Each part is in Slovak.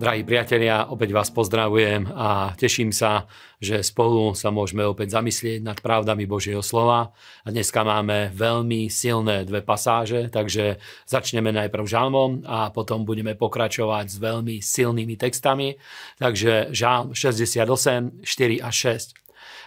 Drahí priatelia, opäť vás pozdravujem a teším sa, že spolu sa môžeme opäť zamyslieť nad pravdami Božieho slova. A dneska máme veľmi silné dve pasáže, takže začneme najprv žalmom a potom budeme pokračovať s veľmi silnými textami. Takže žalm 68, 4 a 6.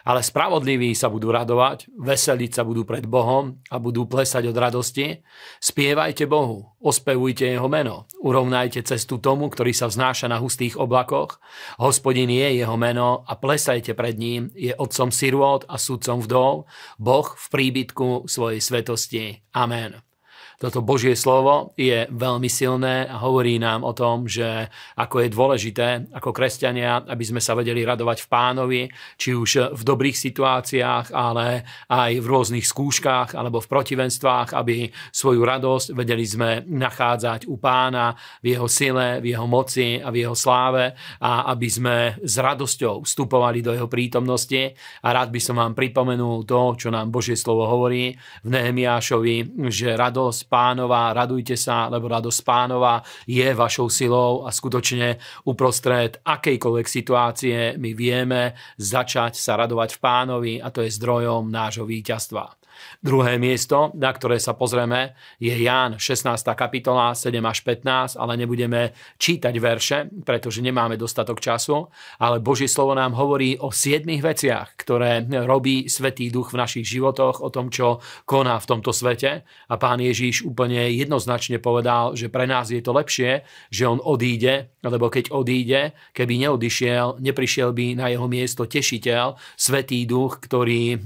Ale spravodliví sa budú radovať, veseliť sa budú pred Bohom a budú plesať od radosti. Spievajte Bohu, ospevujte Jeho meno, urovnajte cestu tomu, ktorý sa vznáša na hustých oblakoch. Hospodin je Jeho meno a plesajte pred ním, je otcom sirôt a sudcom vdov, Boh v príbytku svojej svetosti. Amen. Toto Božie slovo je veľmi silné a hovorí nám o tom, že ako je dôležité ako kresťania, aby sme sa vedeli radovať v pánovi, či už v dobrých situáciách, ale aj v rôznych skúškach alebo v protivenstvách, aby svoju radosť vedeli sme nachádzať u pána v jeho sile, v jeho moci a v jeho sláve a aby sme s radosťou vstupovali do jeho prítomnosti. A rád by som vám pripomenul to, čo nám Božie slovo hovorí v Nehemiášovi, že radosť pánova, radujte sa, lebo radosť pánova je vašou silou a skutočne uprostred akejkoľvek situácie my vieme začať sa radovať v pánovi a to je zdrojom nášho víťazstva. Druhé miesto, na ktoré sa pozrieme, je Ján 16. kapitola 7 až 15, ale nebudeme čítať verše, pretože nemáme dostatok času, ale Božie slovo nám hovorí o siedmých veciach, ktoré robí Svetý Duch v našich životoch, o tom, čo koná v tomto svete. A pán Ježíš úplne jednoznačne povedal, že pre nás je to lepšie, že on odíde, lebo keď odíde, keby neodišiel, neprišiel by na jeho miesto tešiteľ, Svetý Duch, ktorý e,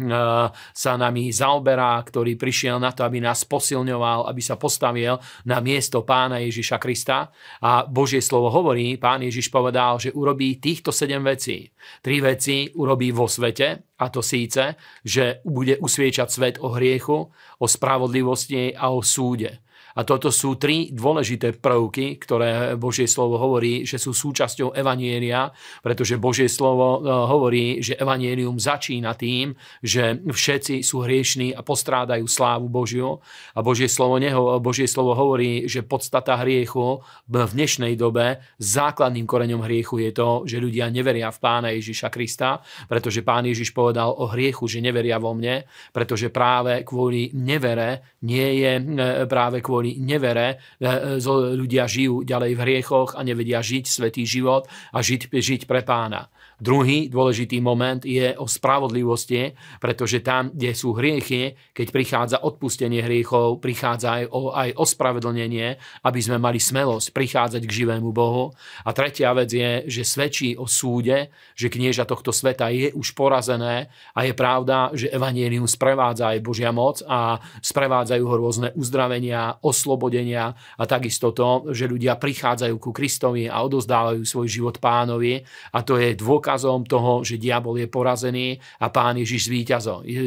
sa nami zaoberá zaoberá, ktorý prišiel na to, aby nás posilňoval, aby sa postavil na miesto pána Ježiša Krista. A Božie slovo hovorí, pán Ježiš povedal, že urobí týchto sedem vecí. Tri veci urobí vo svete, a to síce, že bude usviečať svet o hriechu, o spravodlivosti a o súde. A toto sú tri dôležité prvky, ktoré Božie slovo hovorí, že sú súčasťou Evanielia, pretože Božie slovo e, hovorí, že Evanielium začína tým, že všetci sú hriešní a postrádajú slávu Božiu. A Božie slovo, neho, Božie slovo hovorí, že podstata hriechu v dnešnej dobe, základným koreňom hriechu je to, že ľudia neveria v Pána Ježiša Krista, pretože Pán Ježiš povedal o hriechu, že neveria vo mne, pretože práve kvôli nevere nie je e, práve kvôli kvôli nevere e, ľudia žijú ďalej v hriechoch a nevedia žiť svetý život a žiť, žiť pre pána. Druhý dôležitý moment je o spravodlivosti, pretože tam, kde sú hriechy, keď prichádza odpustenie hriechov, prichádza aj, o, aj ospravedlnenie, aby sme mali smelosť prichádzať k živému Bohu. A tretia vec je, že svedčí o súde, že knieža tohto sveta je už porazené a je pravda, že evanielium sprevádza aj Božia moc a sprevádzajú ho rôzne uzdravenia, oslobodenia a takisto to, že ľudia prichádzajú ku Kristovi a odozdávajú svoj život pánovi a to je dôkaz dôkazom toho, že diabol je porazený a pán Ježiš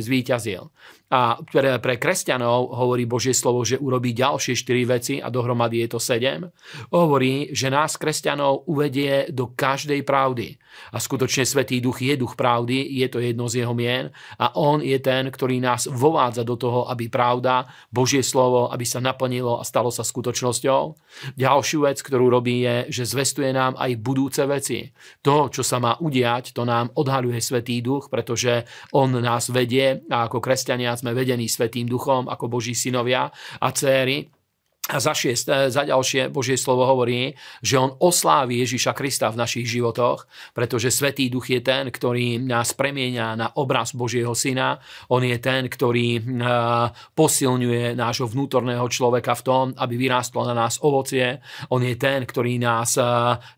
zvíťazil. A pre, pre kresťanov hovorí Božie slovo, že urobí ďalšie štyri veci a dohromady je to sedem. Hovorí, že nás kresťanov uvedie do každej pravdy. A skutočne Svetý Duch je duch pravdy, je to jedno z jeho mien a on je ten, ktorý nás vovádza do toho, aby pravda, Božie slovo, aby sa naplnilo a stalo sa skutočnosťou. Ďalšiu vec, ktorú robí, je, že zvestuje nám aj budúce veci. To, čo sa má udiať, to nám odhaľuje Svetý Duch, pretože on nás vedie a ako kresťania sme vedení Svetým duchom ako Boží synovia a céry. A za šiesté, za ďalšie Božie slovo hovorí, že on oslávi Ježiša Krista v našich životoch, pretože Svetý Duch je ten, ktorý nás premieňa na obraz Božieho Syna. On je ten, ktorý e, posilňuje nášho vnútorného človeka v tom, aby vyrástlo na nás ovocie. On je ten, ktorý nás e,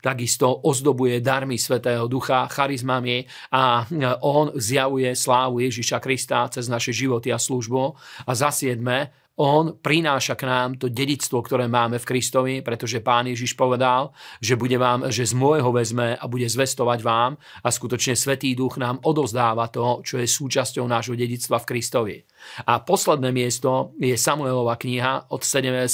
takisto ozdobuje darmi Svetého Ducha, charizmami a e, on zjavuje slávu Ježiša Krista cez naše životy a službu. A za siedme, on prináša k nám to dedictvo, ktoré máme v Kristovi, pretože Pán Ježiš povedal, že, bude vám, že z môjho vezme a bude zvestovať vám a skutočne Svetý Duch nám odozdáva to, čo je súčasťou nášho dedictva v Kristovi. A posledné miesto je Samuelova kniha od 17.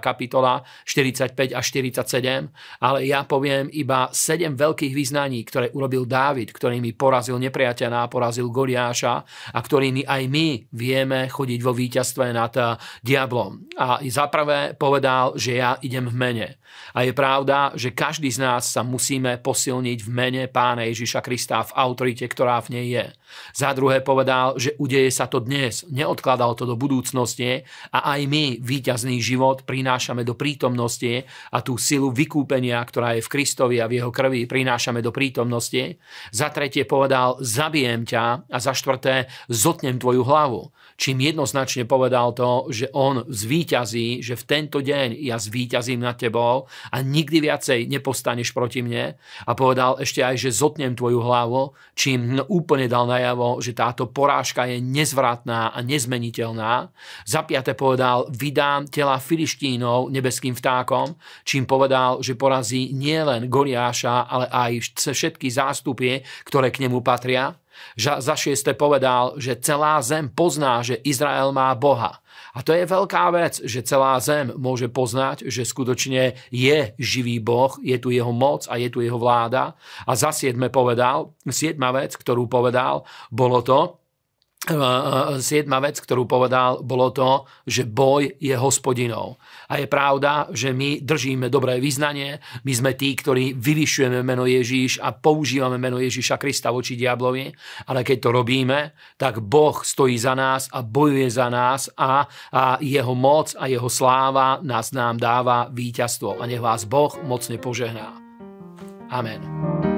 kapitola 45 až 47, ale ja poviem iba 7 veľkých vyznaní, ktoré urobil Dávid, ktorými porazil nepriateľa, porazil Goliáša a ktorými aj my vieme chodiť vo víťazstve nad eh, diablom. A za prvé povedal, že ja idem v mene. A je pravda, že každý z nás sa musíme posilniť v mene Pána Ježiša Krista v autorite, ktorá v nej je. Za druhé povedal, že udeje sa to dnes. Neodkladal to do budúcnosti a aj my víťazný život prinášame do prítomnosti a tú silu vykúpenia, ktorá je v Kristovi a v jeho krvi, prinášame do prítomnosti. Za tretie povedal, zabijem ťa a za štvrté, zotnem tvoju hlavu čím jednoznačne povedal to, že on zvíťazí, že v tento deň ja zvíťazím nad tebou a nikdy viacej nepostaneš proti mne. A povedal ešte aj, že zotnem tvoju hlavu, čím úplne dal najavo, že táto porážka je nezvratná a nezmeniteľná. Za piate povedal, vydám tela filištínov nebeským vtákom, čím povedal, že porazí nielen Goliáša, ale aj všetky zástupy, ktoré k nemu patria. Za šieste povedal, že celá zem pozná, že Izrael má Boha. A to je veľká vec, že celá zem môže poznať, že skutočne je živý Boh, je tu jeho moc a je tu jeho vláda. A za siedme povedal, siedma vec, ktorú povedal, bolo to, siedma vec, ktorú povedal, bolo to, že boj je hospodinou. A je pravda, že my držíme dobré vyznanie, my sme tí, ktorí vyvyšujeme meno Ježíš a používame meno Ježíša Krista voči diablovi, ale keď to robíme, tak Boh stojí za nás a bojuje za nás a, a jeho moc a jeho sláva nás nám dáva víťazstvo. A nech vás Boh mocne požehná. Amen.